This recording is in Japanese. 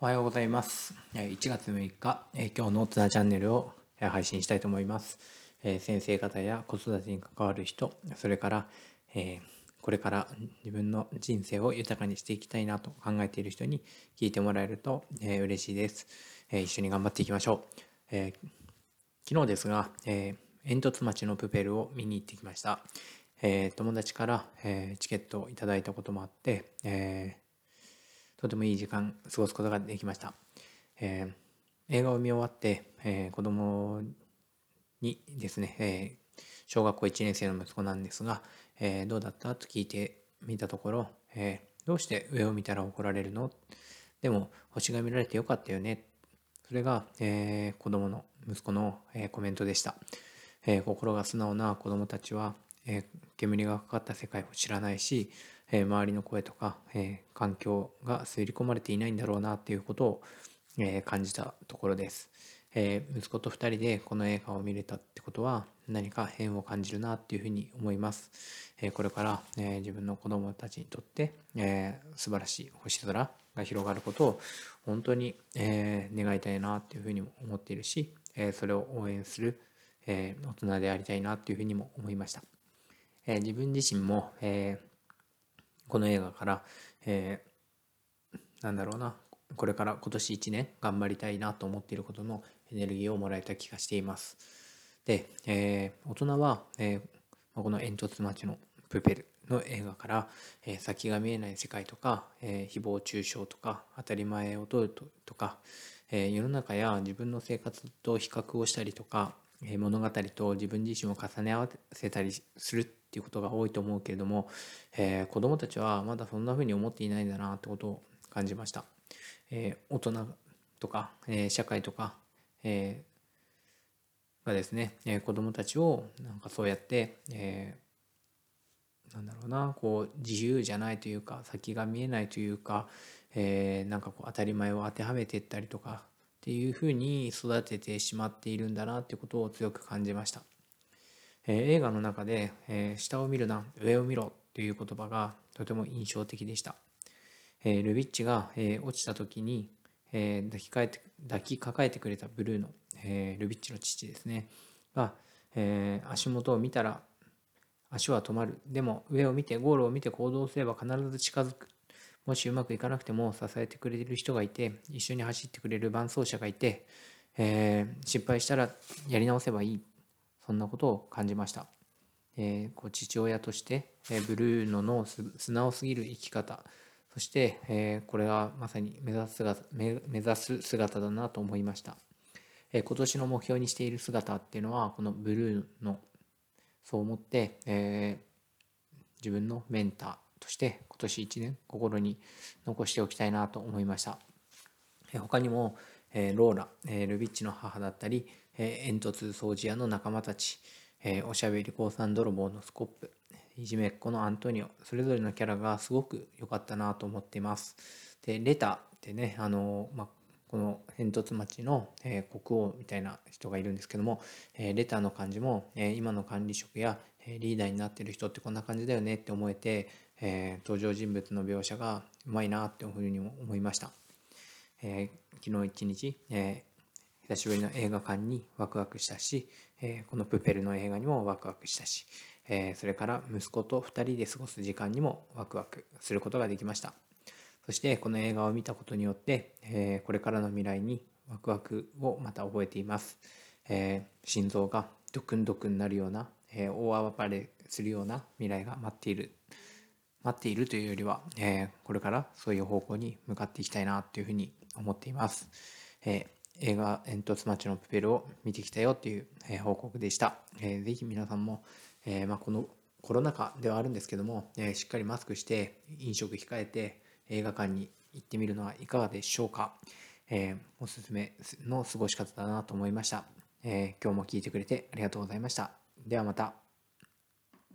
おはようございます。1月6日、今日のツナチャンネルを配信したいと思います。先生方や子育てに関わる人、それから、これから自分の人生を豊かにしていきたいなと考えている人に聞いてもらえると、嬉しいです、一緒に頑張っていきましょう。昨日ですが、煙突町のプペルを見に行ってきました。え友達から、えチケットをいただいたこともあって、とてもいい時間過ごすことができました。えー映画を見終わって、えー子供にですね、えー小学校1年生の息子なんですが、えどうだった？と聞いてみたところ、えどうして上を見たら怒られるの？でも星が見られてよかったよね。それが、えー子供の息子の、えコメントでした。え心が素直な子供たちは、え煙がかかった世界を知らないし、えー周りの声とか、えー環境が刷り込まれていないんだろうなっていうことを、えー感じたところです。え息子と2人でこの映画を見れたってことは何か変を感じるなっていうふうに思います。えこれから、え自分の子供たちにとって、えー素晴らしい星空が広がることを本当に、え願いたいなっていうふうにも思っているし、えそれを応援する、え大人でありたいなっていうふうにも思いました。え自分自身も、えーこの映画から、えーなんだろうなこれから今年1年頑張りたいなと思っていることのエネルギーをもらえた気がしています。で、えー大人は、えーこの煙突町のプペルの映画から、えー先が見えない世界とか、えー誹謗中傷とか当たり前を取るとか、えー世の中や自分の生活と比較をしたりとか、物語と自分自身を重ね合わせたりするっていうことが多いと思うけれども、えー子どもたちはまだそんな風に思っていないんだなってことを感じました。えー大人とか、えー社会とか、えがですね、え子どもたちをなんかそうやって、えなんだろうなこう自由じゃないというか先が見えないというか、えなんかこう当たり前を当てはめていったりとかっていうふうに育ててしまっているんだなってことを強く感じました。えー映画の中で、えー下を見るな上を見ろという言葉がとても印象的でした。えールビッチが、えー落ちた時に、えー抱きかえて抱きかかえてくれたブルーの、えールビッチの父ですねが、えー足元を見たら足は止まるでも上を見てゴールを見て行動すれば必ず近づくもしうまくいかなくても支えてくれる人がいて一緒に走ってくれる伴走者がいて、えー失敗したらやり直せばいい。そんなことを感じました。えーこう父親として、えーブルーノの素直すぎる生き方。そして、えこれはまさに目指す姿目指す姿だなと思いました、え今年の目標にしている姿っていうのはこのブルーノ。そう思って、え自分のメンター。として今年1年心に残しておきたいなと思いました。他にも、ローラ、ルビッチの母だったり、煙突掃除屋の仲間たち、おしゃべり降参泥棒のスコップいじめっ子のアントニオそれぞれのキャラがすごく良かったなと思っています。でレターってねあの、ま、この煙突町の、え国王みたいな人がいるんですけども、えレターの感じも、え今の管理職やえリーダーになってる人ってこんな感じだよねって思えて、えー登場人物の描写がうまいなっていうふうにも思いました。えー昨日一日、えー久しぶりの映画館にワクワクしたし、えーこのプペルの映画にもワクワクしたし、えーそれから息子と2人で過ごす時間にもワクワクすることができました。そしてこの映画を見たことによって、えーこれからの未来にワクワクをまた覚えています。えー心臓がドクンドクンなるような、えー大暴れするような未来が待っている待っているというよりは、えーこれからそういう方向に向かっていきたいなというふうに思っています。えー映画「煙突町のプペル」を見てきたよという、えー報告でした。えーぜひ皆さんも、えーまあ、このコロナ禍ではあるんですけども、えーしっかりマスクして飲食控えて映画館に行ってみるのはいかがでしょうか。えーおすすめの過ごし方だなと思いました。えー今日も聞いてくれてありがとうございました。ではまた。